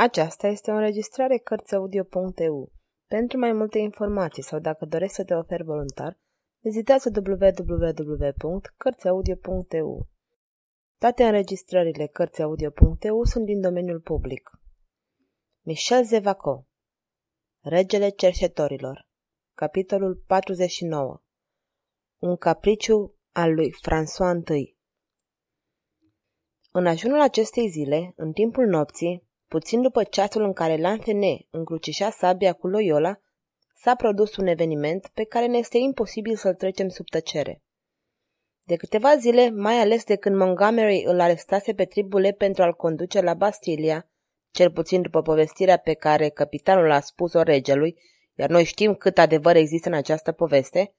Aceasta este o înregistrare Cărțiaudio.eu. Pentru mai multe informații sau dacă dorești să te oferi voluntar, vizitează www.cărțiaudio.eu. Toate înregistrările Cărțiaudio.eu sunt din domeniul public. Michel Zevaco Regele cerșetorilor Capitolul 49 Un capriciu al lui François I În ajunul acestei zile, în timpul nopții, Puțin după ceasul în care Lanthene încrucișa sabia cu Loyola, s-a produs un eveniment pe care ne este imposibil să-l trecem sub tăcere. De câteva zile, mai ales de când Montgomery îl arestase pe tribule pentru a-l conduce la Bastilia, cel puțin după povestirea pe care capitanul a spus-o regelui, iar noi știm cât adevăr există în această poveste,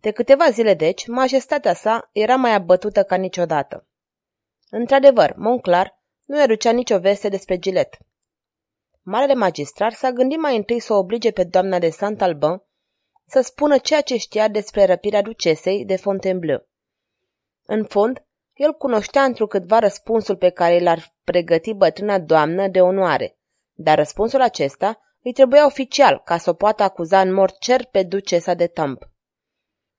de câteva zile deci, majestatea sa era mai abătută ca niciodată. Într-adevăr, Monclar nu erucea nicio veste despre Gilet. Marele magistrar s-a gândit mai întâi să o oblige pe doamna de Saint-Alban să spună ceea ce știa despre răpirea ducesei de Fontainebleau. În fond, el cunoștea întrucâtva răspunsul pe care l-ar pregăti bătrâna doamnă de onoare, dar răspunsul acesta îi trebuia oficial ca să o poată acuza în mort cer pe ducesa de Tamp.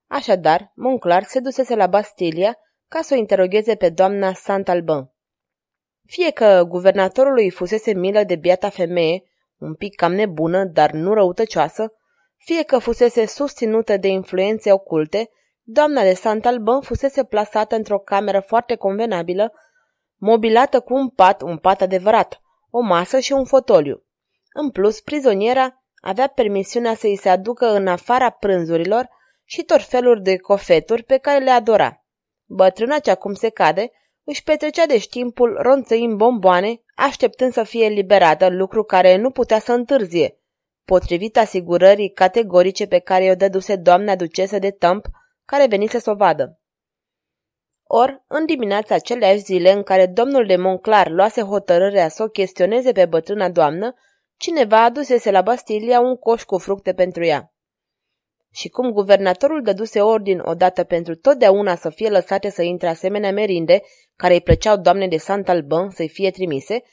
Așadar, Monclar se dusese la Bastilia ca să o interogheze pe doamna Saint-Alban. Fie că guvernatorului fusese milă de biata femeie, un pic cam nebună, dar nu răutăcioasă, fie că fusese susținută de influențe oculte, doamna de Santalbăn fusese plasată într-o cameră foarte convenabilă, mobilată cu un pat, un pat adevărat, o masă și un fotoliu. În plus, prizoniera avea permisiunea să îi se aducă în afara prânzurilor și tot feluri de cofeturi pe care le adora. Bătrâna ce acum se cade își petrecea deci știmpul ronțăind bomboane, așteptând să fie eliberată, lucru care nu putea să întârzie, potrivit asigurării categorice pe care o dăduse doamna ducesă de Tămp, care venise să o vadă. Or, în dimineața aceleași zile în care domnul de Monclar luase hotărârea să o chestioneze pe bătrâna doamnă, cineva adusese la Bastilia un coș cu fructe pentru ea și cum guvernatorul dăduse ordin odată pentru totdeauna să fie lăsate să intre asemenea merinde care îi plăceau doamne de Sant Alban să-i fie trimise,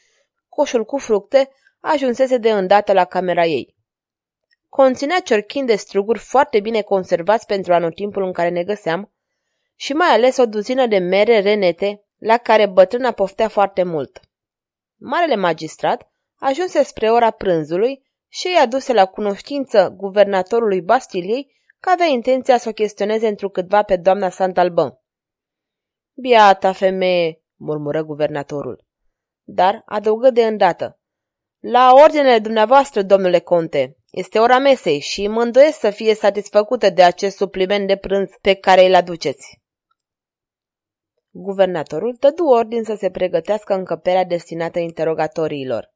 coșul cu fructe ajunsese de îndată la camera ei. Conținea ciorchini de struguri foarte bine conservați pentru anotimpul în care ne găseam și mai ales o duzină de mere renete la care bătrâna poftea foarte mult. Marele magistrat ajunse spre ora prânzului și îi aduse la cunoștință guvernatorului Bastiliei că avea intenția să o chestioneze întrucâtva pe doamna Santalban. Biata femeie, murmură guvernatorul. Dar adăugă de îndată. La ordinele dumneavoastră, domnule conte, este ora mesei și mă îndoiesc să fie satisfăcută de acest supliment de prânz pe care îl aduceți. Guvernatorul dădu ordin să se pregătească încăperea destinată interogatoriilor.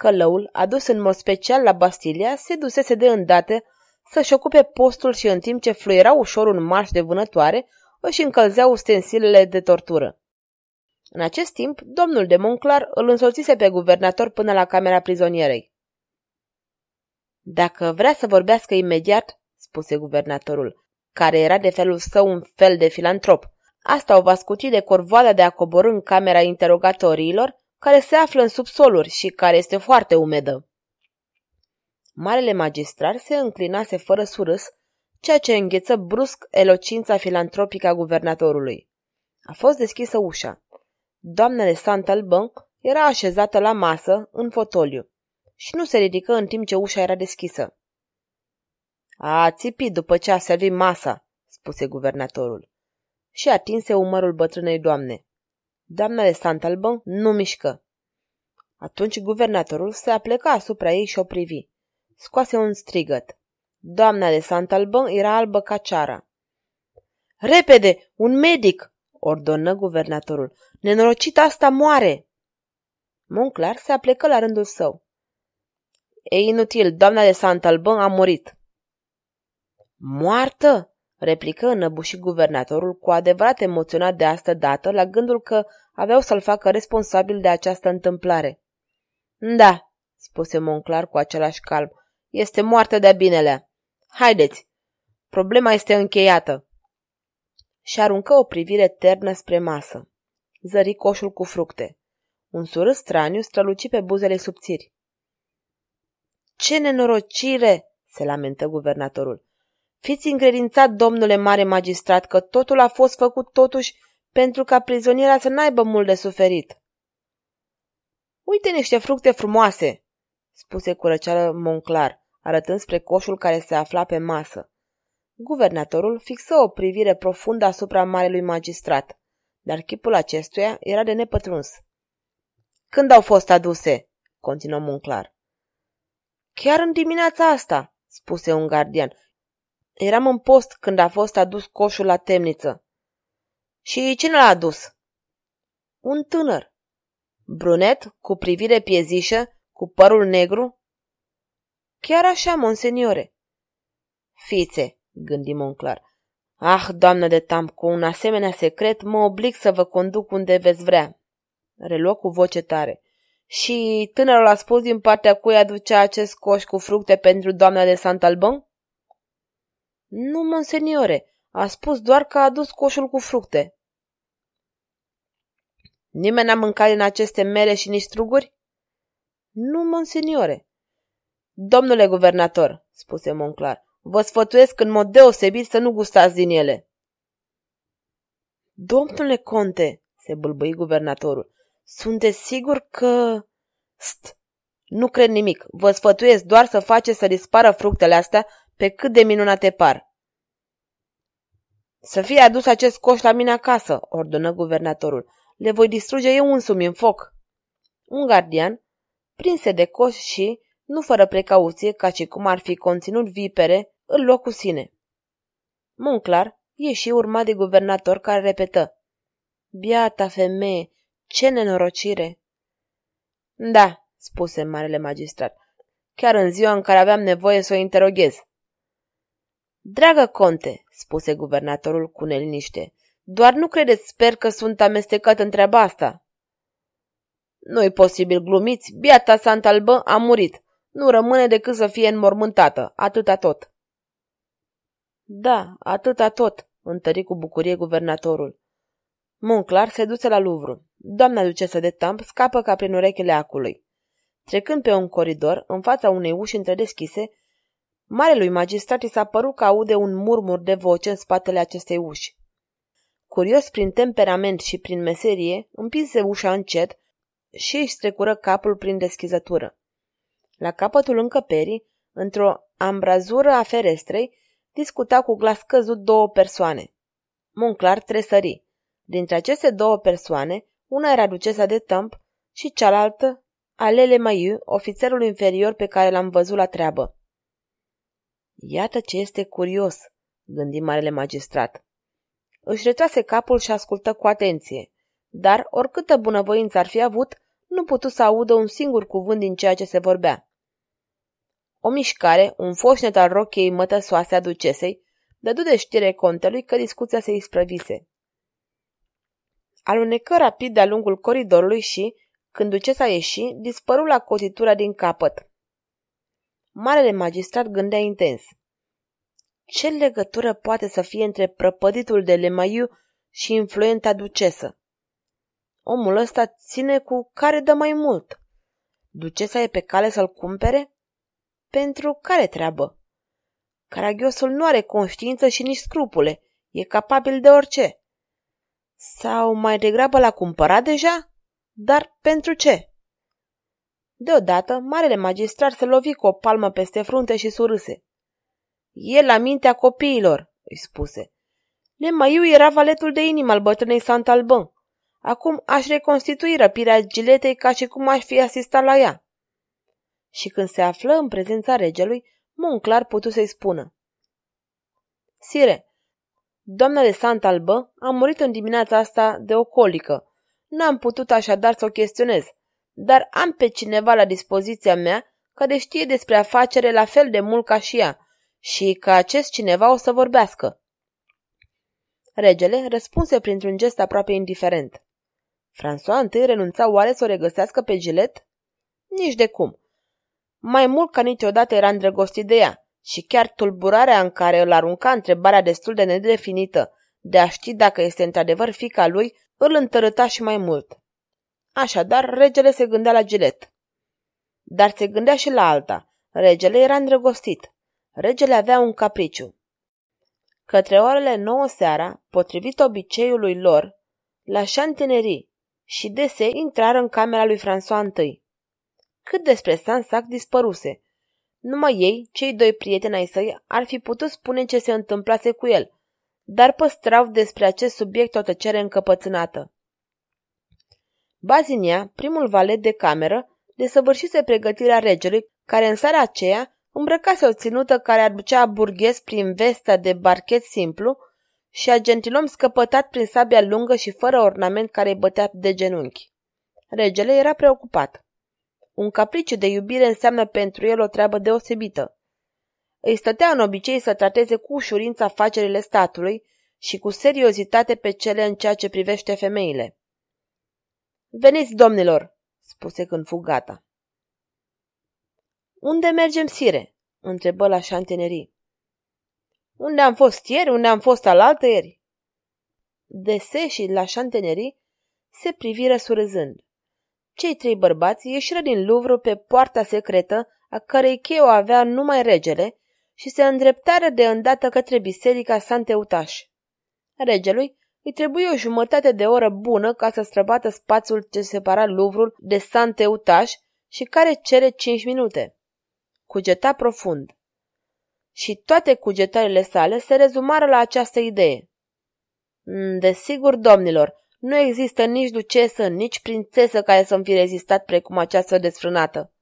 Călăul, adus în mod special la Bastilia, se dusese de îndată să-și ocupe postul și în timp ce fluiera ușor un marș de vânătoare, își încălzea ustensilele de tortură. În acest timp, domnul de Monclar îl însoțise pe guvernator până la camera prizonierei. Dacă vrea să vorbească imediat, spuse guvernatorul, care era de felul său un fel de filantrop, asta o va scuti de corvoada de a coborâ în camera interogatoriilor care se află în subsoluri și care este foarte umedă. Marele magistrar se înclinase fără surâs, ceea ce îngheță brusc elocința filantropică a guvernatorului. A fost deschisă ușa. Doamna de Saint-Alban era așezată la masă, în fotoliu, și nu se ridică în timp ce ușa era deschisă. A țipit după ce a servit masa, spuse guvernatorul, și atinse umărul bătrânei doamne. Doamna de Santalbăn nu mișcă. Atunci guvernatorul se apleca asupra ei și o privi. Scoase un strigăt. Doamna de Santalbăn era albă ca ceara. Repede! Un medic! ordonă guvernatorul. Nenorocit asta moare! Monclar se aplecă la rândul său. E inutil, doamna de Santalbăn a murit. Moartă? Replică înăbușit guvernatorul cu adevărat emoționat de asta dată la gândul că aveau să-l facă responsabil de această întâmplare. Da, spuse Monclar cu același calm, este moartă de-a binelea. Haideți, problema este încheiată. Și aruncă o privire ternă spre masă. Zări coșul cu fructe. Un surâs straniu străluci pe buzele subțiri. Ce nenorocire!" se lamentă guvernatorul. Fiți încredințat, domnule mare magistrat, că totul a fost făcut totuși pentru ca prizoniera să n-aibă mult de suferit. Uite niște fructe frumoase, spuse cu răceală Monclar, arătând spre coșul care se afla pe masă. Guvernatorul fixă o privire profundă asupra marelui magistrat, dar chipul acestuia era de nepătruns. Când au fost aduse? continuă Monclar. Chiar în dimineața asta, spuse un gardian. Eram în post când a fost adus coșul la temniță. Și cine l-a adus? Un tânăr. Brunet, cu privire piezișă, cu părul negru? Chiar așa, monseniore. Fițe, gândi Monclar. Ah, doamnă de Tam, cu un asemenea secret mă oblig să vă conduc unde veți vrea. Reluă cu voce tare. Și tânărul a spus din partea cui aducea acest coș cu fructe pentru doamna de Santalbon? Nu, monseniore, a spus doar că a adus coșul cu fructe. Nimeni n-a mâncat din aceste mere și nici struguri? Nu, monseniore. Domnule guvernator, spuse Monclar, vă sfătuiesc în mod deosebit să nu gustați din ele. Domnule conte, se bâlbâi guvernatorul, sunteți sigur că... St, nu cred nimic. Vă sfătuiesc doar să faceți să dispară fructele astea pe cât de minunate par. Să fie adus acest coș la mine acasă, ordonă guvernatorul. Le voi distruge eu însumi în foc. Un gardian prinse de coș și, nu fără precauție, ca și cum ar fi conținut vipere, îl luă cu sine. Monclar ieși urmat de guvernator care repetă. Biata femeie, ce nenorocire! Da, spuse marele magistrat, chiar în ziua în care aveam nevoie să o interoghez. Dragă conte, spuse guvernatorul cu neliniște, doar nu credeți, sper că sunt amestecat în treaba asta. Nu-i posibil, glumiți, biata Santalbă a murit. Nu rămâne decât să fie înmormântată, atâta tot. Da, atâta tot, întări cu bucurie guvernatorul. Monclar se duce la Louvre. Doamna ducesă de Tamp scapă ca prin urechile acului. Trecând pe un coridor, în fața unei uși întredeschise, marelui magistrat i s-a părut că aude un murmur de voce în spatele acestei uși. Curios prin temperament și prin meserie, împinse ușa încet și își strecură capul prin deschizătură. La capătul încăperii, într-o ambrazură a ferestrei, discuta cu glas căzut două persoane. Monclar tresări. Dintre aceste două persoane, una era ducesa de Tâmp și cealaltă, Alele Maiu, ofițerul inferior pe care l-am văzut la treabă. Iată ce este curios, gândi marele magistrat. Își retrase capul și ascultă cu atenție, dar, oricâtă bunăvoință ar fi avut, nu putu să audă un singur cuvânt din ceea ce se vorbea. O mișcare, un foșnet al rochiei mătăsoase a ducesei, dădu de știre contelui că discuția se isprăvise. Alunecă rapid de-a lungul coridorului și, când ducesa ieși, dispăru la cotitura din capăt. Marele magistrat gândea intens. Ce legătură poate să fie între prăpăditul de Lemaiu și influenta ducesă? Omul ăsta ține cu care dă mai mult. Ducesa e pe cale să-l cumpere? Pentru care treabă? Caragiosul nu are conștiință și nici scrupule. E capabil de orice. Sau mai degrabă l-a cumpărat deja? Dar pentru ce? Deodată, marele magistrat se lovi cu o palmă peste frunte și surâse. E la mintea copiilor, îi spuse. Lemaiu era valetul de inimă al bătrânei Santalbân. Acum aș reconstitui răpirea giletei ca și cum aș fi asistat la ea. Și când se află în prezența regelui, Monclar putu să-i spună. Sire, doamna de Santalbă a murit în dimineața asta de o colică. N-am putut așadar să o chestionez, dar am pe cineva la dispoziția mea care știe despre afacere la fel de mult ca și ea și că acest cineva o să vorbească. Regele răspunse printr-un gest aproape indiferent. François întâi renunța oare să o regăsească pe Gilet? Nici de cum. Mai mult ca niciodată era îndrăgostit de ea și chiar tulburarea în care îl arunca întrebarea destul de nedefinită de a ști dacă este într-adevăr fica lui îl întărâta și mai mult. Așadar, regele se gândea la Gilet. Dar se gândea și la alta. Regele era îndrăgostit. Regele avea un capriciu. Către orele nouă seara, potrivit obiceiului lor, la Chantenerie și dese intrară în camera lui François I. Cât despre Sansac dispăruse. Numai ei, cei doi prieteni ai săi, ar fi putut spune ce se întâmplase cu el, dar păstrau despre acest subiect o tăcere încăpățânată. Bazinia, primul valet de cameră, desăvârșise pregătirea regelui, care în seara aceea îmbrăcase o ținută care aducea burghez prin vesta de barchet simplu și a gentilom scăpătat prin sabia lungă și fără ornament care îi bătea de genunchi. Regele era preocupat. Un capriciu de iubire înseamnă pentru el o treabă deosebită. Îi stătea în obicei să trateze cu ușurință afacerile statului și cu seriozitate pe cele în ceea ce privește femeile. Veniți, domnilor, spuse când fu gata. Unde mergem, sire? întrebă la șantenerii. Unde am fost ieri, unde am fost alaltă ieri? Dese și la șantenerii se priviră surâzând. Cei trei bărbați ieșiră din Louvre pe poarta secretă, a cărei cheie o avea numai regele, și se îndreptară de îndată către biserica Santeutaș. Regelui îi trebuie o jumătate de oră bună ca să străbată spațiul ce separa Louvrul de Santeutaș și care cere cinci minute. Cugeta profund. Și toate cugetările sale se rezumară la această idee. Mm, desigur, domnilor, nu există nici ducesă, nici prințesă care să-mi fi rezistat precum această desfrânată.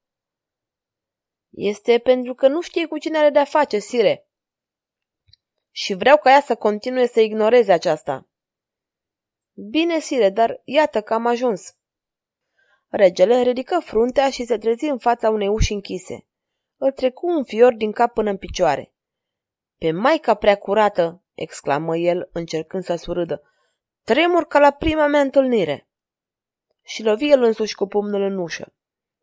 Este pentru că nu știe cu cine are de-a face, sire. Și vreau ca ea să continue să ignoreze aceasta. Bine, sire, dar iată că am ajuns. Regele ridică fruntea și se trezi în fața unei uși închise. Îl trecu un fior din cap până în picioare. Pe maica prea curată, exclamă el, încercând să surâdă, tremur ca la prima mea întâlnire. Și lovi el însuși cu pumnul în ușă.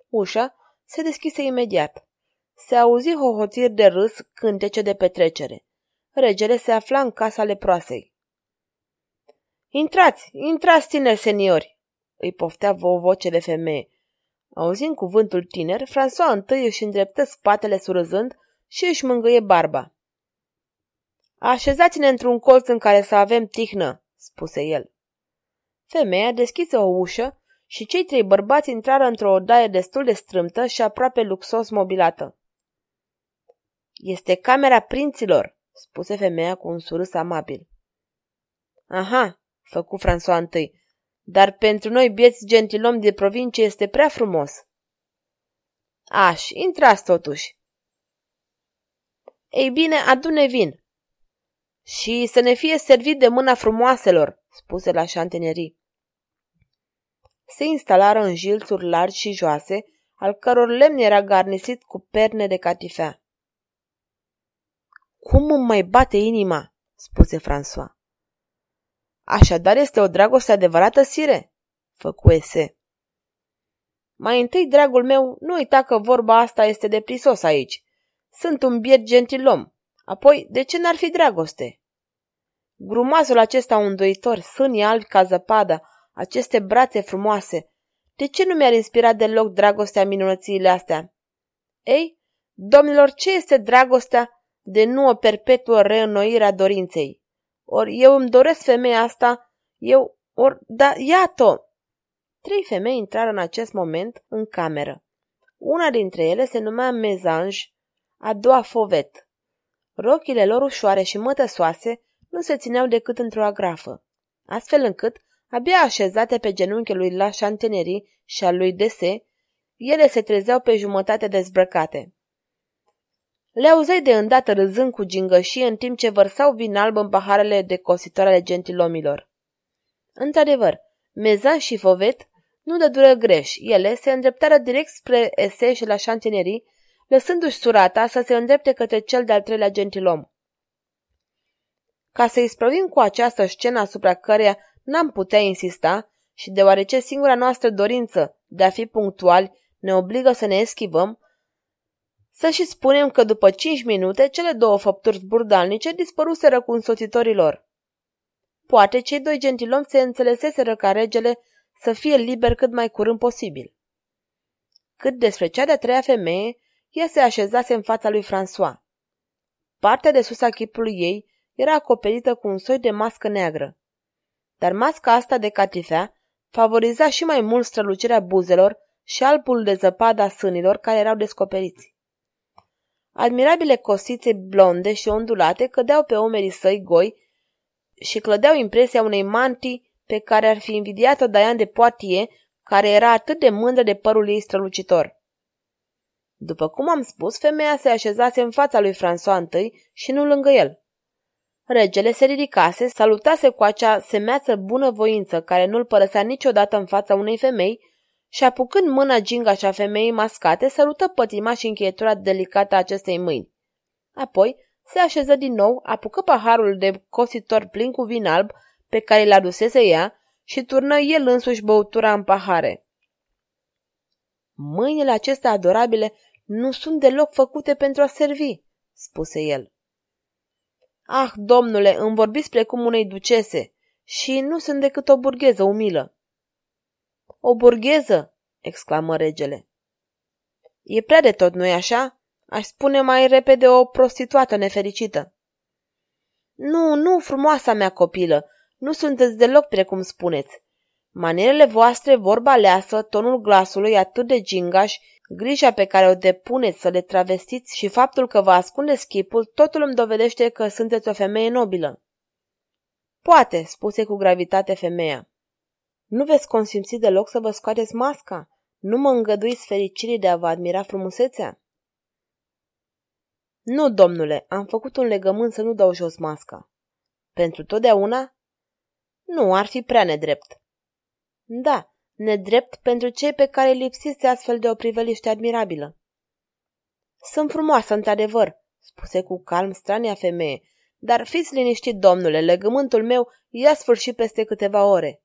Ușa se deschise imediat. Se auzi hohotiri de râs, cântece de petrecere. Regele se afla în casa leproasei. Intrați, intrați, tineri seniori!" îi poftea o voce de femeie. Auzind cuvântul tineri, François întâi își îndreptă spatele surâzând și își mângâie barba. Așezați-ne într-un colț în care să avem tihnă, spuse el. Femeia deschise o ușă și cei trei bărbați intrară într-o odaie destul de strâmtă și aproape luxos mobilată. Este camera prinților, spuse femeia cu un surâs amabil. Aha, făcu François întâi, dar pentru noi bieți gentilom de provincie este prea frumos. Aș, intrați totuși. Ei bine, adune vin. Și să ne fie servit de mâna frumoaselor, spuse la șantenerii. Se instalară în jilțuri largi și joase, al căror lemn era garnisit cu perne de catifea. Cum îmi mai bate inima?" spuse François. Așadar este o dragoste adevărată, sire?" făcu Ese. Mai întâi, dragul meu, nu uita că vorba asta este de prisos aici. Sunt un biet gentilom. Apoi, de ce n-ar fi dragoste? Grumazul acesta unduitor, sânii albi ca zăpada, aceste brațe frumoase, de ce nu mi-ar inspira deloc dragostea minunățiile astea? Ei, domnilor, ce este dragostea de nu o perpetuă reînnoire a dorinței? Ori eu îmi doresc femeia asta, eu, ori, da, iată! Trei femei intrară în acest moment în cameră. Una dintre ele se numea Mezanj, a doua Fovet. Rochile lor ușoare și mătăsoase nu se țineau decât într-o agrafă, astfel încât, abia așezate pe genunchiul lui La Chantenerie și al lui Dese, ele se trezeau pe jumătate dezbrăcate. Le auzeai de îndată râzând cu gingășie în timp ce vărsau vin alb în paharele de cositoare ale gentilomilor. Într-adevăr, Mezan și Fovet nu de dură greș. Ele se îndreptară direct spre Ese și la șantinerii, lăsându-și surata să se îndrepte către cel de-al treilea gentilom. Ca să isprăvim cu această scenă asupra căreia n-am putea insista și deoarece singura noastră dorință de a fi punctuali ne obligă să ne eschivăm, să și spunem că după cinci minute cele două făpturi burdalnice dispăruseră cu însoțitorii lor. Poate cei doi gentilomi se înțeleseseră ca regele să fie liber cât mai curând posibil. Cât despre cea de-a treia femeie, ea se așezase în fața lui François. Partea de sus a chipului ei era acoperită cu un soi de mască neagră. Dar masca asta de catifea favoriza și mai mult strălucirea buzelor și albul de zăpadă a sânilor care erau descoperiți. Admirabile cosițe blonde și ondulate cădeau pe omerii săi goi și clădeau impresia unei mantii pe care ar fi invidiat-o Diane de Poitiers, care era atât de mândră de părul ei strălucitor. După cum am spus, femeia se așezase în fața lui François I și nu lângă el. Regele se ridicase, salutase cu acea semeață bunăvoință care nu-l părăsea niciodată în fața unei femei și apucând mâna gingașa femeii mascate, sărută pătima și încheietura delicată a acestei mâini. Apoi se așeză din nou, apucă paharul de cositor plin cu vin alb pe care l adusese ea și turnă el însuși băutura în pahare. Mâinile acestea adorabile nu sunt deloc făcute pentru a servi, spuse el. Ah, domnule, îmi vorbiți precum unei ducese și nu sunt decât o burgheză umilă. O burgheză, exclamă regele. E prea de tot, nu-i așa? Aș spune mai repede o prostituată nefericită. Nu, nu, frumoasa mea copilă, nu sunteți deloc precum spuneți. Manierele voastre, vorba leasă, tonul glasului atât de gingaș, grija pe care o depuneți să le travestiți și faptul că vă ascundeți chipul, totul îmi dovedește că sunteți o femeie nobilă. Poate, spuse cu gravitate femeia. Nu veți consimți deloc să vă scoateți masca? Nu mă îngăduiți fericirii de a vă admira frumusețea? Nu, domnule, am făcut un legământ să nu dau jos masca. Pentru totdeauna? Nu, ar fi prea nedrept. Da, nedrept pentru cei pe care lipsiste astfel de o priveliște admirabilă. Sunt frumoasă, într-adevăr, spuse cu calm strania femeie, dar fiți liniștit, domnule, legământul meu ia sfârșit peste câteva ore.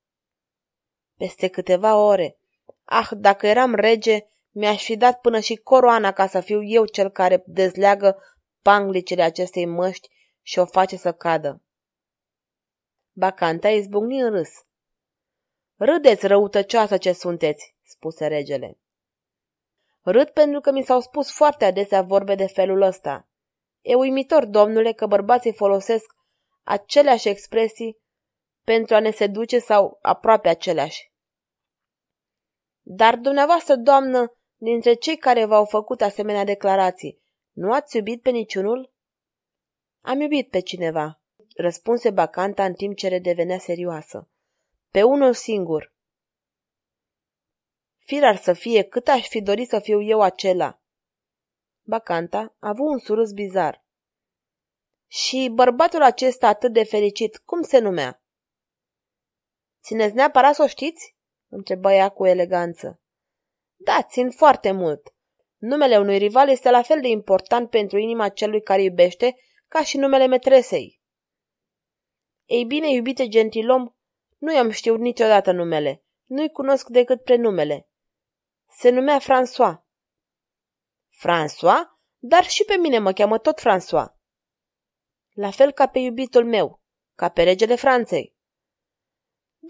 Peste câteva ore. Ah, dacă eram rege, mi-aș fi dat până și coroana ca să fiu eu cel care dezleagă panglicele acestei măști și o face să cadă. Bacanta izbucni în râs. Râdeți, răutăcioasă ce sunteți, spuse regele. Râd pentru că mi s-au spus foarte adesea vorbe de felul ăsta. E uimitor, domnule, că bărbații folosesc aceleași expresii pentru a ne seduce sau aproape aceleași. Dar dumneavoastră, doamnă, dintre cei care v-au făcut asemenea declarații, nu ați iubit pe niciunul? Am iubit pe cineva, răspunse Bacanta în timp ce redevenea serioasă. Pe unul singur. Firar să fie cât aș fi dorit să fiu eu acela. Bacanta a avut un surâs bizar. Și bărbatul acesta atât de fericit, cum se numea? Țineți neapărat să o știți? Întrebă ea cu eleganță. Da, țin foarte mult. Numele unui rival este la fel de important pentru inima celui care iubește ca și numele metresei. Ei bine, iubite gentilom, nu i-am știut niciodată numele. Nu-i cunosc decât prenumele. Se numea François. François? Dar și pe mine mă cheamă tot François. La fel ca pe iubitul meu, ca pe regele Franței.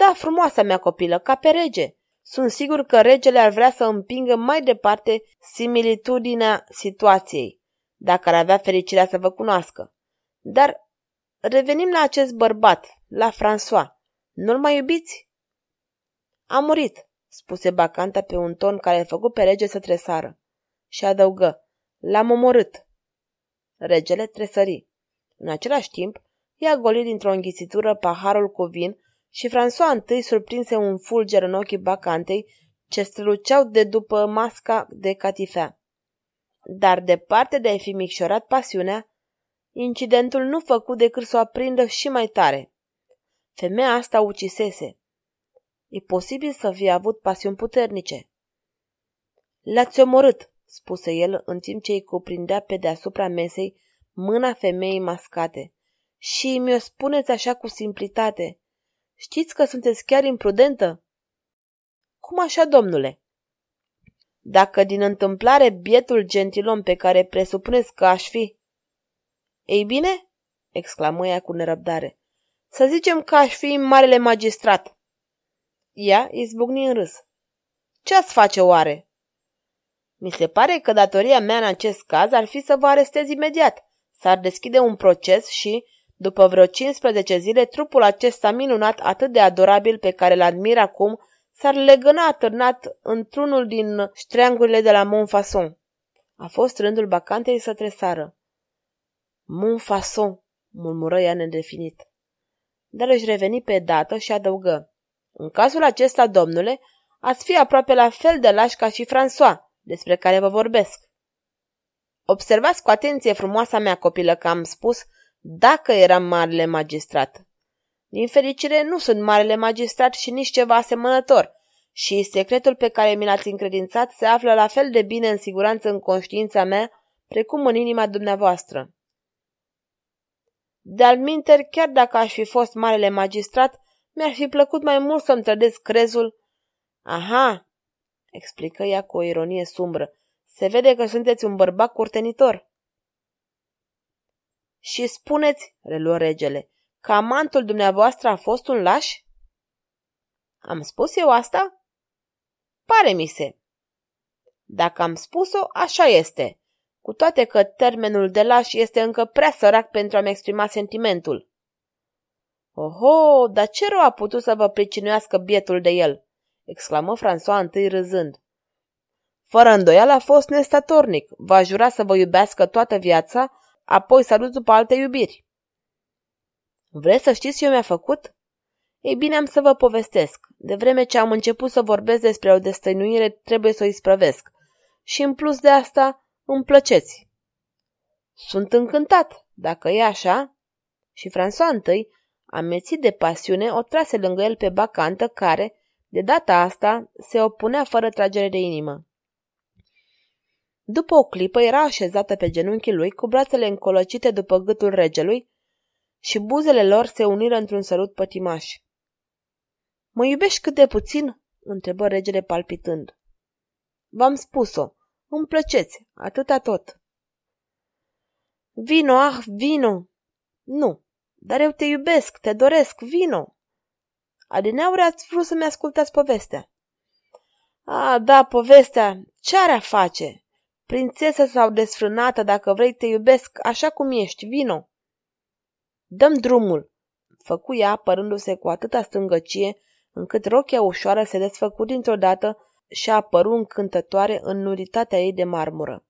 Da, frumoasa mea copilă, ca pe rege. Sunt sigur că regele ar vrea să împingă mai departe similitudinea situației, dacă ar avea fericirea să vă cunoască. Dar revenim la acest bărbat, la François. Nu-l mai iubiți? A murit, spuse Bacanta pe un ton care a făcut pe rege să tresară. Și adăugă, l-am omorât. Regele tresări. În același timp, i-a golit dintr-o înghisitură paharul cu vin și François întâi surprinse un fulger în ochii bacantei ce străluceau de după masca de catifea. Dar departe de a fi micșorat pasiunea, incidentul nu făcu decât să o aprindă și mai tare. Femeia asta ucisese. E posibil să fie avut pasiuni puternice. L-ați omorât, spuse el în timp ce îi cuprindea pe deasupra mesei mâna femeii mascate. Și mi-o spuneți așa cu simplitate. Știți că sunteți chiar imprudentă? Cum așa, domnule? Dacă din întâmplare bietul gentilom pe care presupuneți că aș fi... Ei bine, exclamă ea cu nerăbdare, să zicem că aș fi marele magistrat. Ea izbucni în râs. Ce ați face oare? Mi se pare că datoria mea în acest caz ar fi să vă arestez imediat. S-ar deschide un proces și, după vreo 15 zile, trupul acesta minunat, atât de adorabil pe care îl admir acum, s-ar legăna atârnat într-unul din ștreangurile de la Montfaucon. A fost rândul bacantei să tresară. Montfaucon, murmură ea nedefinit. Dar își reveni pe dată și adăugă. În cazul acesta, domnule, ați fi aproape la fel de lași ca și François, despre care vă vorbesc. Observați cu atenție frumoasa mea copilă că am spus dacă eram marele magistrat. Din fericire, nu sunt marele magistrat și nici ceva asemănător și secretul pe care mi l-ați încredințat se află la fel de bine în siguranță în conștiința mea precum în inima dumneavoastră. De-al minter, chiar dacă aș fi fost marele magistrat, mi-ar fi plăcut mai mult să-mi trădesc crezul. Aha, explică ea cu o ironie sumbră, se vede că sunteți un bărbat curtenitor. Și spuneți, reluă regele, că amantul dumneavoastră a fost un laș? Am spus eu asta? Pare mi se. Dacă am spus-o, așa este, cu toate că termenul de laș este încă prea sărac pentru a-mi exprima sentimentul. Oho, dar ce rău a putut să vă pricinuiască bietul de el? exclamă François întâi râzând. Fără îndoială a fost nestatornic, va jura să vă iubească toată viața, apoi să aduți după alte iubiri. Vreți să știți ce mi-a făcut? Ei bine, am să vă povestesc. De vreme ce am început să vorbesc despre o destăinuire, trebuie să o isprăvesc. Și în plus de asta, îmi plăceți. Sunt încântat, dacă e așa. Și François întâi, amețit de pasiune, o trase lângă el pe bacantă care, de data asta, se opunea fără tragere de inimă. După o clipă era așezată pe genunchii lui, cu brațele încolăcite după gâtul regelui, și buzele lor se uniră într-un sărut pătimaș. Mă iubești cât de puțin?" întrebă regele palpitând. V-am spus-o. Îmi plăceți, atâta tot." Vino, ah, vino!" Nu, dar eu te iubesc, te doresc, vino!" Adineauri ați vrut să-mi ascultați povestea. A, da, povestea, ce are a face? Prințesă sau desfrânată, dacă vrei, te iubesc așa cum ești, vino. Dăm drumul, făcu ea, apărându-se cu atâta stângăcie, încât rochia ușoară se desfăcu dintr-o dată și a apărut încântătoare în nuditatea ei de marmură.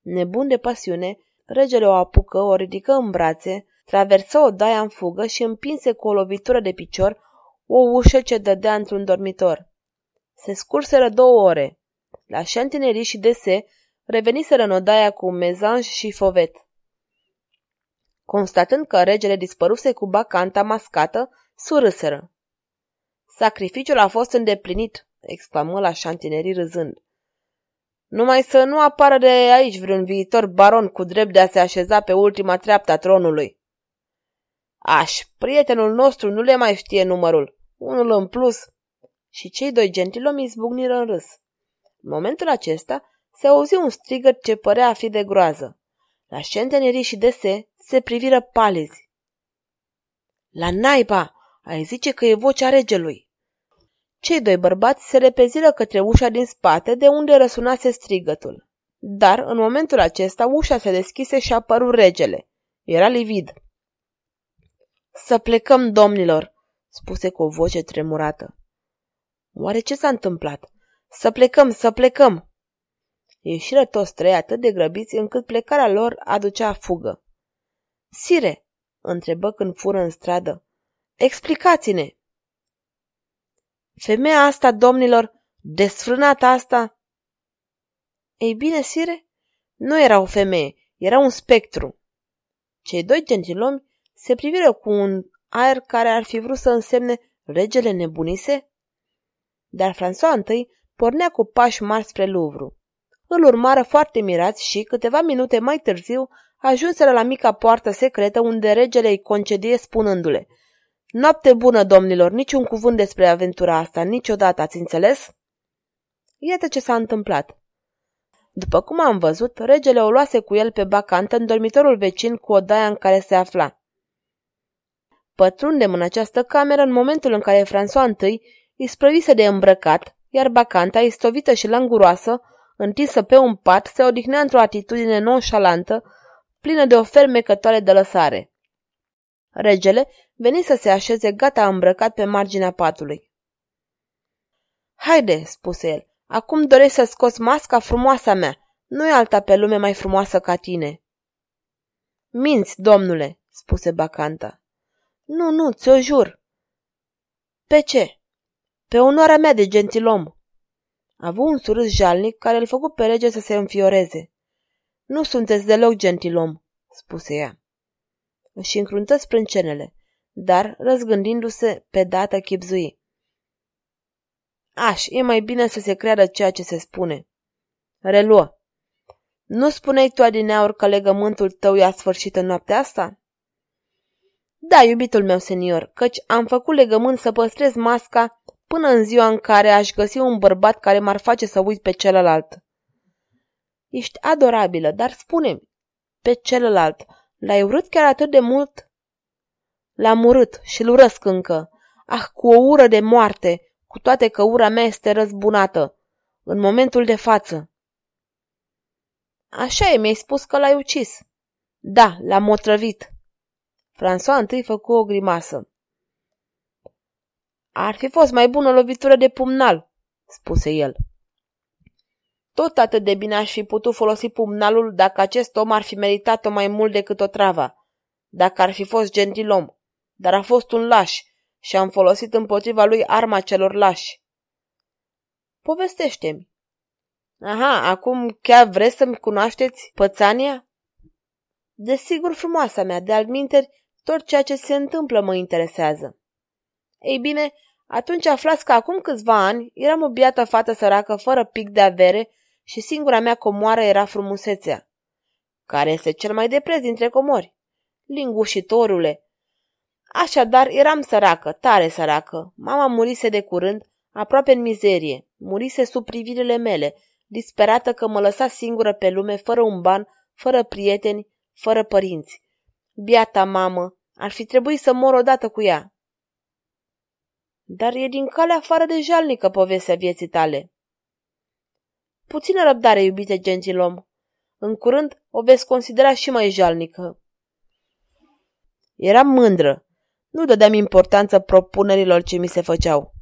Nebun de pasiune, regele o apucă, o ridică în brațe, traversă o daia în fugă și împinse cu o lovitură de picior o ușă ce dădea într-un dormitor. Se scurseră două ore. La Chantinerie și Dese reveniseră în odaia cu mezanj și fovet. Constatând că regele dispăruse cu bacanta mascată, surâseră. Sacrificiul a fost îndeplinit, exclamă la șantinerii râzând. Numai să nu apară de aici vreun viitor baron cu drept de a se așeza pe ultima treaptă a tronului. Aș, prietenul nostru nu le mai știe numărul. Unul în plus. Și cei doi gentilomi izbucniră în râs. În momentul acesta se auzi un strigăt ce părea a fi de groază. La șentenerii și dese se priviră palizi. La naiba! Ai zice că e vocea regelui. Cei doi bărbați se repeziră către ușa din spate, de unde răsunase strigătul. Dar, în momentul acesta, ușa se deschise și apăru regele. Era livid. Să plecăm, domnilor, spuse cu o voce tremurată. Oare ce s-a întâmplat? Să plecăm, să plecăm! Ieșiră toți trei atât de grăbiți încât plecarea lor aducea fugă. Sire, întrebă când fură în stradă, explicați-ne! Femeia asta, domnilor, desfrânată asta... Ei bine, sire, nu era o femeie, era un spectru. Cei doi gentilomi se priviră cu un aer care ar fi vrut să însemne regele nebunise? Dar François I pornea cu pași mari spre Louvre. Îl urmară foarte mirați și, câteva minute mai târziu, ajunseră la mica poartă secretă unde regele îi concedie spunându-le Noapte bună, domnilor, niciun cuvânt despre aventura asta, niciodată, ați înțeles? Iată ce s-a întâmplat. După cum am văzut, regele o luase cu el pe bacantă în dormitorul vecin cu odaia în care se afla. Pătrundem în această cameră în momentul în care François I îi sprăvise de îmbrăcat, iar bacanta, istovită și languroasă, întinsă pe un pat, se odihnea într-o atitudine nonșalantă, plină de o fermecătoare de lăsare. Regele veni să se așeze gata îmbrăcat pe marginea patului. Haide, spuse el, acum doresc să scoți masca frumoasa mea. Nu e alta pe lume mai frumoasă ca tine. Minți, domnule, spuse Bacanta. Nu, nu, ți-o jur. Pe ce? Pe onoarea mea de gentilom. A avut un surâs jalnic care îl făcut pe rege să se înfioreze. Nu sunteți deloc gentilom, spuse ea. Își încruntă sprâncenele, dar, răzgândindu-se, pe dată chipzui. Aș, e mai bine să se creadă ceea ce se spune. Reluă. Nu spuneai tu adineaur că legământul tău i-a sfârșit în noaptea asta? Da, iubitul meu senior, căci am făcut legământ să păstrez masca până în ziua în care aș găsi un bărbat care m-ar face să uit pe celălalt. Ești adorabilă, dar spune-mi, pe celălalt, l-ai urât chiar atât de mult? L-am urât și-l urăsc încă. Ah, cu o ură de moarte, cu toate că ura mea este răzbunată, în momentul de față. Așa e, mi-ai spus că l-ai ucis. Da, l-am otrăvit. François întâi făcu o grimasă. Ar fi fost mai bună lovitură de pumnal, spuse el. Tot atât de bine aș fi putut folosi pumnalul dacă acest om ar fi meritat-o mai mult decât o trava, dacă ar fi fost gentilom, dar a fost un laș și am folosit împotriva lui arma celor lași. Povestește-mi. Aha, acum chiar vreți să-mi cunoașteți pățania? Desigur frumoasa mea, de alminteri, tot ceea ce se întâmplă mă interesează. Ei bine, atunci aflați că acum câțiva ani eram o biată fată săracă fără pic de avere și singura mea comoară era frumusețea. Care este cel mai de preț dintre comori? Lingușitorule! Așadar, eram săracă, tare săracă. Mama murise de curând, aproape în mizerie. Murise sub privirile mele, disperată că mă lăsa singură pe lume, fără un ban, fără prieteni, fără părinți. Biata mamă, ar fi trebuit să mor odată cu ea. Dar e din calea afară de jalnică povestea vieții tale. Puțină răbdare, iubite gentilom. În curând o veți considera și mai jalnică. Eram mândră. Nu dădeam importanță propunerilor ce mi se făceau.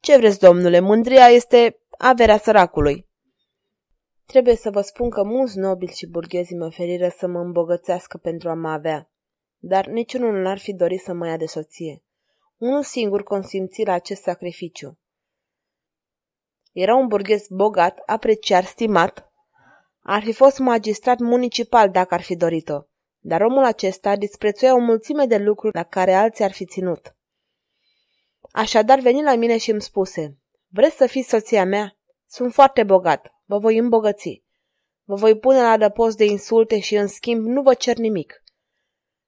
Ce vreți, domnule, mândria este averea săracului. Trebuie să vă spun că mulți nobili și burghezi mă oferiră să mă îmbogățească pentru a mă avea, dar niciunul n-ar fi dorit să mă ia de soție. Unul singur consimți la acest sacrificiu. Era un burghez bogat, apreciat, stimat. Ar fi fost magistrat municipal dacă ar fi dorit-o, dar omul acesta disprețuia o mulțime de lucruri la care alții ar fi ținut. Așadar veni la mine și îmi spuse, vreți să fiți soția mea? Sunt foarte bogat, vă voi îmbogăți. Vă voi pune la adăpost de insulte și, în schimb, nu vă cer nimic.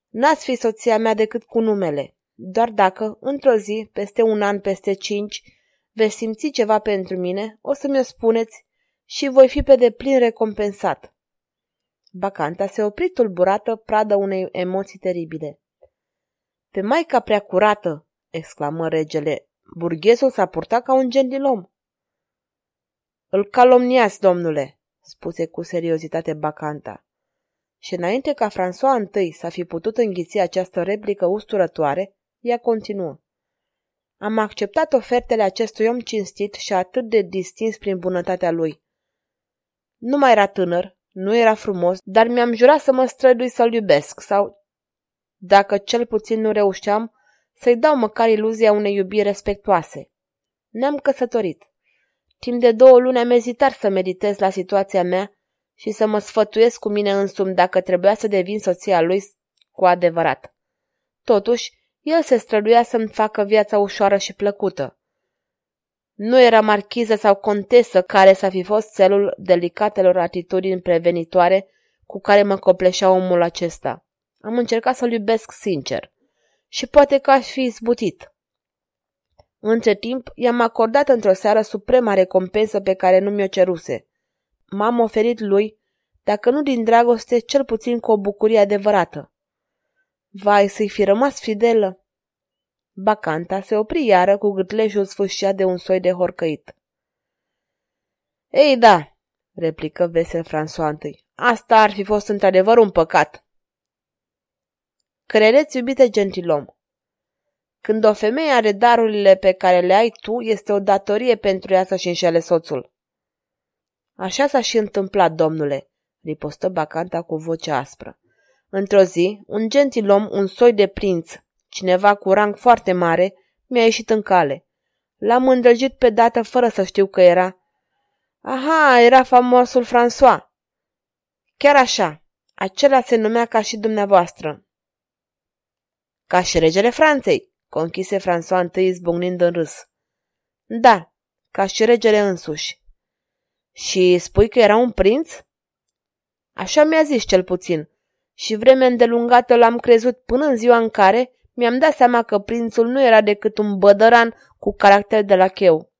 N-ați fi soția mea decât cu numele, doar dacă, într-o zi, peste un an, peste cinci, veți simți ceva pentru mine, o să mi-o spuneți și voi fi pe deplin recompensat. Bacanta se opri tulburată, pradă unei emoții teribile. Pe maica prea curată, exclamă regele, burghezul s-a purtat ca un gentilom. Îl calomniați, domnule, spuse cu seriozitate Bacanta. Și înainte ca François I să fi putut înghiți această replică usturătoare, ea continuă. Am acceptat ofertele acestui om cinstit și atât de distins prin bunătatea lui. Nu mai era tânăr, nu era frumos, dar mi-am jurat să mă strădui să-l iubesc sau, dacă cel puțin nu reușeam, să-i dau măcar iluzia unei iubiri respectoase. Ne-am căsătorit. Timp de două luni am ezitat să meditez la situația mea și să mă sfătuiesc cu mine însumi dacă trebuia să devin soția lui cu adevărat. Totuși, el se străduia să-mi facă viața ușoară și plăcută. Nu era marchiză sau contesă care să fi fost țelul delicatelor atitudini prevenitoare cu care mă copleșea omul acesta. Am încercat să-l iubesc sincer și poate că aș fi izbutit. Între timp, i-am acordat într-o seară suprema recompensă pe care nu mi-o ceruse. M-am oferit lui, dacă nu din dragoste, cel puțin cu o bucurie adevărată. Vai, să-i fi rămas fidelă! Bacanta se opri iară cu gâtlejul sfâșiat de un soi de horcăit. Ei da, replică vesel François întâi. Asta ar fi fost într-adevăr un păcat. Credeți, iubite gentilom, când o femeie are darurile pe care le ai tu, este o datorie pentru ea să-și înșele soțul. Așa s-a și întâmplat, domnule, ripostă Bacanta cu voce aspră. Într-o zi, un gentilom, un soi de prinț, cineva cu rang foarte mare, mi-a ieșit în cale. L-am îndrăgit pe dată fără să știu că era. Aha, era famosul François. Chiar așa, acela se numea ca și dumneavoastră. Ca și regele Franței, conchise François întâi zbucnind în râs. Da, ca și regele însuși. Și spui că era un prinț? Așa mi-a zis cel puțin. Și vreme îndelungată l-am crezut până în ziua în care mi-am dat seama că prințul nu era decât un bădăran cu caracter de la cheu.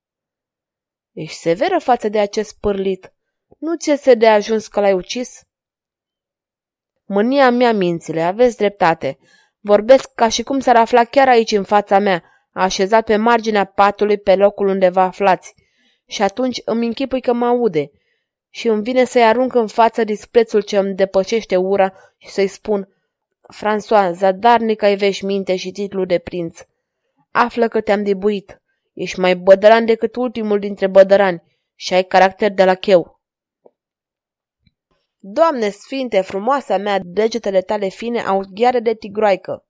Ești severă față de acest pârlit. Nu ți se de ajuns că l-ai ucis? Mânia mea mințile, aveți dreptate. Vorbesc ca și cum s-ar afla chiar aici în fața mea, așezat pe marginea patului pe locul unde vă aflați. Și atunci îmi închipui că mă aude și îmi vine să-i arunc în față disprețul ce îmi depășește ura și să-i spun François, zadarnic ai veșminte și titlul de prinț. Află că te-am dibuit. Ești mai bădăran decât ultimul dintre bădărani și ai caracter de la cheu. Doamne sfinte, frumoasa mea, degetele tale fine au gheare de tigroaică.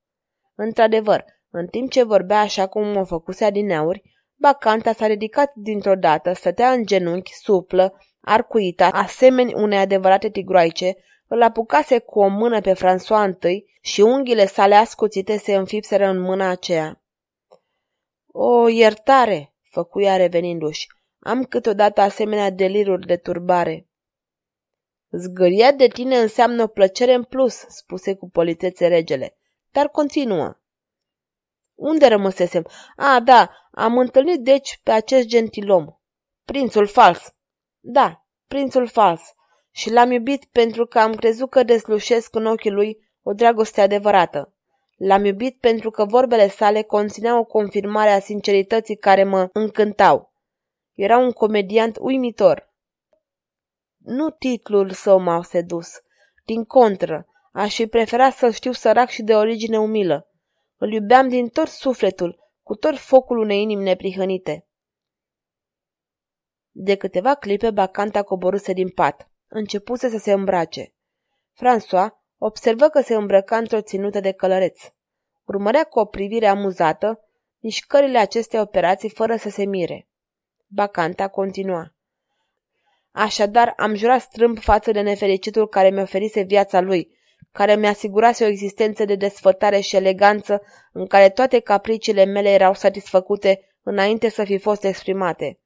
Într-adevăr, în timp ce vorbea așa cum o făcuse adineauri, Bacanta s-a ridicat dintr-o dată, stătea în genunchi, suplă, arcuita, asemeni unei adevărate tigroaice, îl apucase cu o mână pe François întâi și unghiile sale ascuțite se înfipseră în mâna aceea. O, iertare!" făcuia revenindu-și. Am câteodată asemenea deliruri de turbare." Zgâria de tine înseamnă o plăcere în plus," spuse cu politețe regele, dar continuă. Unde rămăsesem? A, da, am întâlnit deci pe acest gentilom. Prințul fals. Da, prințul fals. Și l-am iubit pentru că am crezut că deslușesc în ochii lui o dragoste adevărată. L-am iubit pentru că vorbele sale conțineau o confirmare a sincerității care mă încântau. Era un comediant uimitor. Nu titlul său m-a sedus. Din contră, aș fi preferat să știu sărac și de origine umilă. Îl iubeam din tot sufletul, cu tot focul unei inimi neprihănite. De câteva clipe, Bacanta coboruse din pat. Începuse să se îmbrace. François observă că se îmbrăca într-o ținută de călăreț. Urmărea cu o privire amuzată mișcările acestei operații fără să se mire. Bacanta continua. Așadar, am jurat strâmb față de nefericitul care mi oferise viața lui, care mi asigurase o existență de desfătare și eleganță în care toate capriciile mele erau satisfăcute înainte să fi fost exprimate.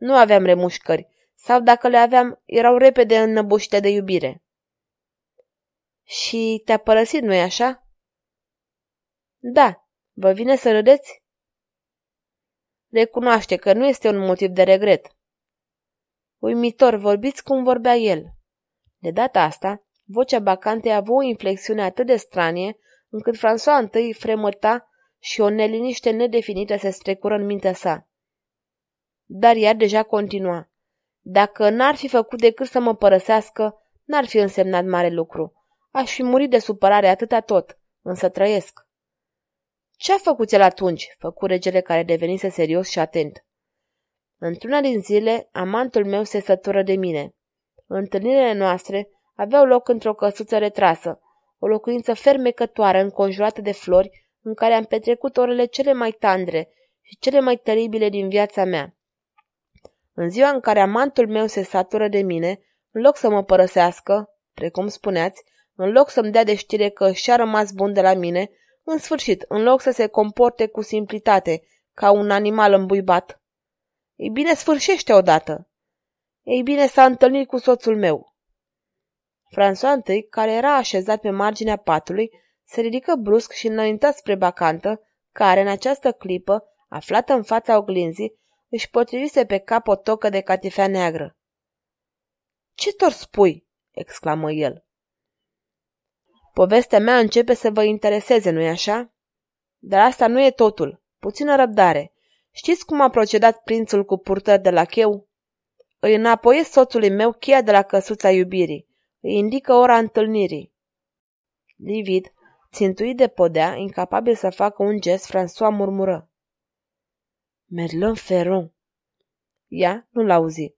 Nu aveam remușcări, sau dacă le aveam, erau repede înnăbușite de iubire. Și te-a părăsit, nu-i așa? Da. Vă vine să râdeți? Recunoaște că nu este un motiv de regret. Uimitor, vorbiți cum vorbea el. De data asta, vocea bacantei a avut o inflexiune atât de stranie, încât François întâi fremăta și o neliniște nedefinită se strecură în mintea sa. Dar ea deja continua. Dacă n-ar fi făcut decât să mă părăsească, n-ar fi însemnat mare lucru. Aș fi murit de supărare atâta tot, însă trăiesc. Ce a făcut el atunci?" făcu regele care devenise serios și atent. Într-una din zile, amantul meu se sătură de mine. Întâlnirile noastre aveau loc într-o căsuță retrasă, o locuință fermecătoare înconjurată de flori, în care am petrecut orele cele mai tandre și cele mai teribile din viața mea. În ziua în care amantul meu se satură de mine, în loc să mă părăsească, precum spuneați, în loc să-mi dea de știre că și-a rămas bun de la mine, în sfârșit, în loc să se comporte cu simplitate, ca un animal îmbuibat. Ei bine, sfârșește odată. Ei bine, s-a întâlnit cu soțul meu. François I, care era așezat pe marginea patului, se ridică brusc și înaintă spre bacantă, care, în această clipă, aflată în fața oglinzii, își potrivise pe cap o tocă de catifea neagră. Ce tor spui?" exclamă el. Povestea mea începe să vă intereseze, nu-i așa? Dar asta nu e totul. Puțină răbdare. Știți cum a procedat prințul cu purtări de la cheu? Îi înapoiez soțului meu cheia de la căsuța iubirii. Îi indică ora întâlnirii. Livid, țintuit de podea, incapabil să facă un gest, François murmură. Merlin Ferron. Ea nu l-auzi.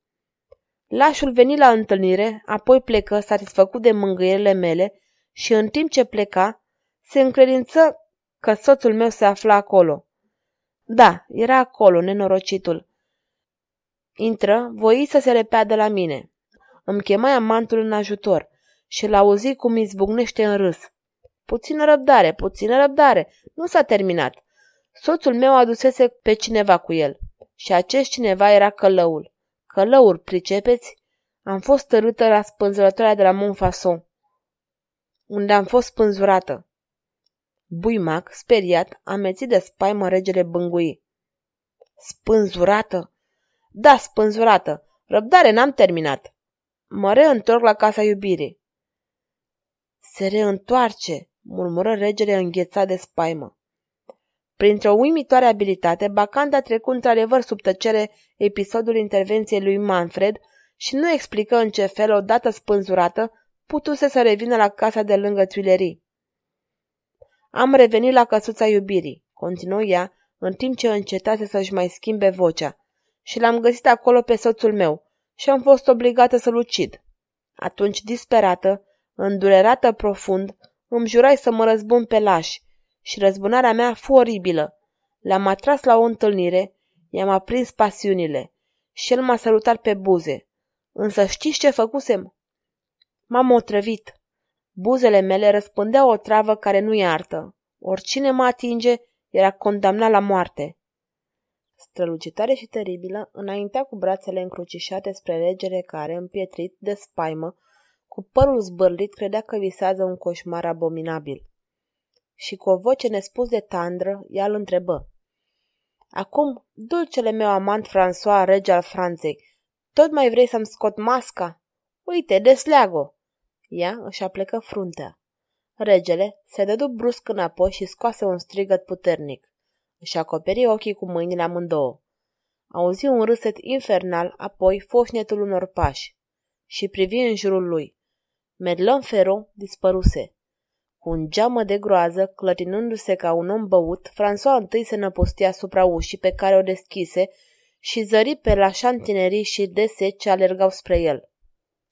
Lașul veni la întâlnire, apoi plecă, satisfăcut de mângâierile mele, și în timp ce pleca, se încredință că soțul meu se afla acolo. Da, era acolo, nenorocitul. Intră, voi să se repea de la mine. Îmi chema amantul în ajutor și l auzi cum izbucnește în râs. Puțină răbdare, puțină răbdare, nu s-a terminat. Soțul meu adusese pe cineva cu el și acest cineva era călăul. Călăul, pricepeți? Am fost tărâtă la spânzurătoarea de la Montfason, unde am fost spânzurată. Buimac, speriat, amețit de spaimă regele bângui. Spânzurată? Da, spânzurată. Răbdare, n-am terminat. Mă reîntorc la casa iubirii. Se reîntoarce, murmură regele înghețat de spaimă. Printr-o uimitoare abilitate, Bacanda a trecut într-adevăr sub tăcere episodul intervenției lui Manfred și nu explică în ce fel, odată spânzurată, putuse să revină la casa de lângă Tuilerii. Am revenit la căsuța iubirii, continuă ea, în timp ce încetase să-și mai schimbe vocea, și l-am găsit acolo pe soțul meu și am fost obligată să-l ucid. Atunci, disperată, îndurerată profund, îmi jurai să mă răzbun pe lași și răzbunarea mea fu oribilă. L-am atras la o întâlnire, i-am aprins pasiunile și el m-a salutat pe buze. Însă știți ce făcusem? M-am otrăvit. Buzele mele răspândeau o travă care nu iartă. Oricine mă atinge era condamnat la moarte. Strălucitoare și teribilă, înaintea cu brațele încrucișate spre regele care, împietrit de spaimă, cu părul zbârlit, credea că visează un coșmar abominabil. Și cu o voce nespus de tandră, ea îl întrebă. Acum, dulcele meu amant François, rege al Franței, tot mai vrei să-mi scot masca? Uite, desleagă Ea își aplecă fruntea. Regele se dădu brusc înapoi și scoase un strigăt puternic. Își acoperi ochii cu mâinile amândouă. Auzi un râset infernal, apoi foșnetul unor pași și privi în jurul lui. Merlin Ferro dispăruse. Cu un geamă de groază, clătinându-se ca un om băut, François întâi se năpustia asupra ușii pe care o deschise și zări pe la șantinerii și dese ce alergau spre el.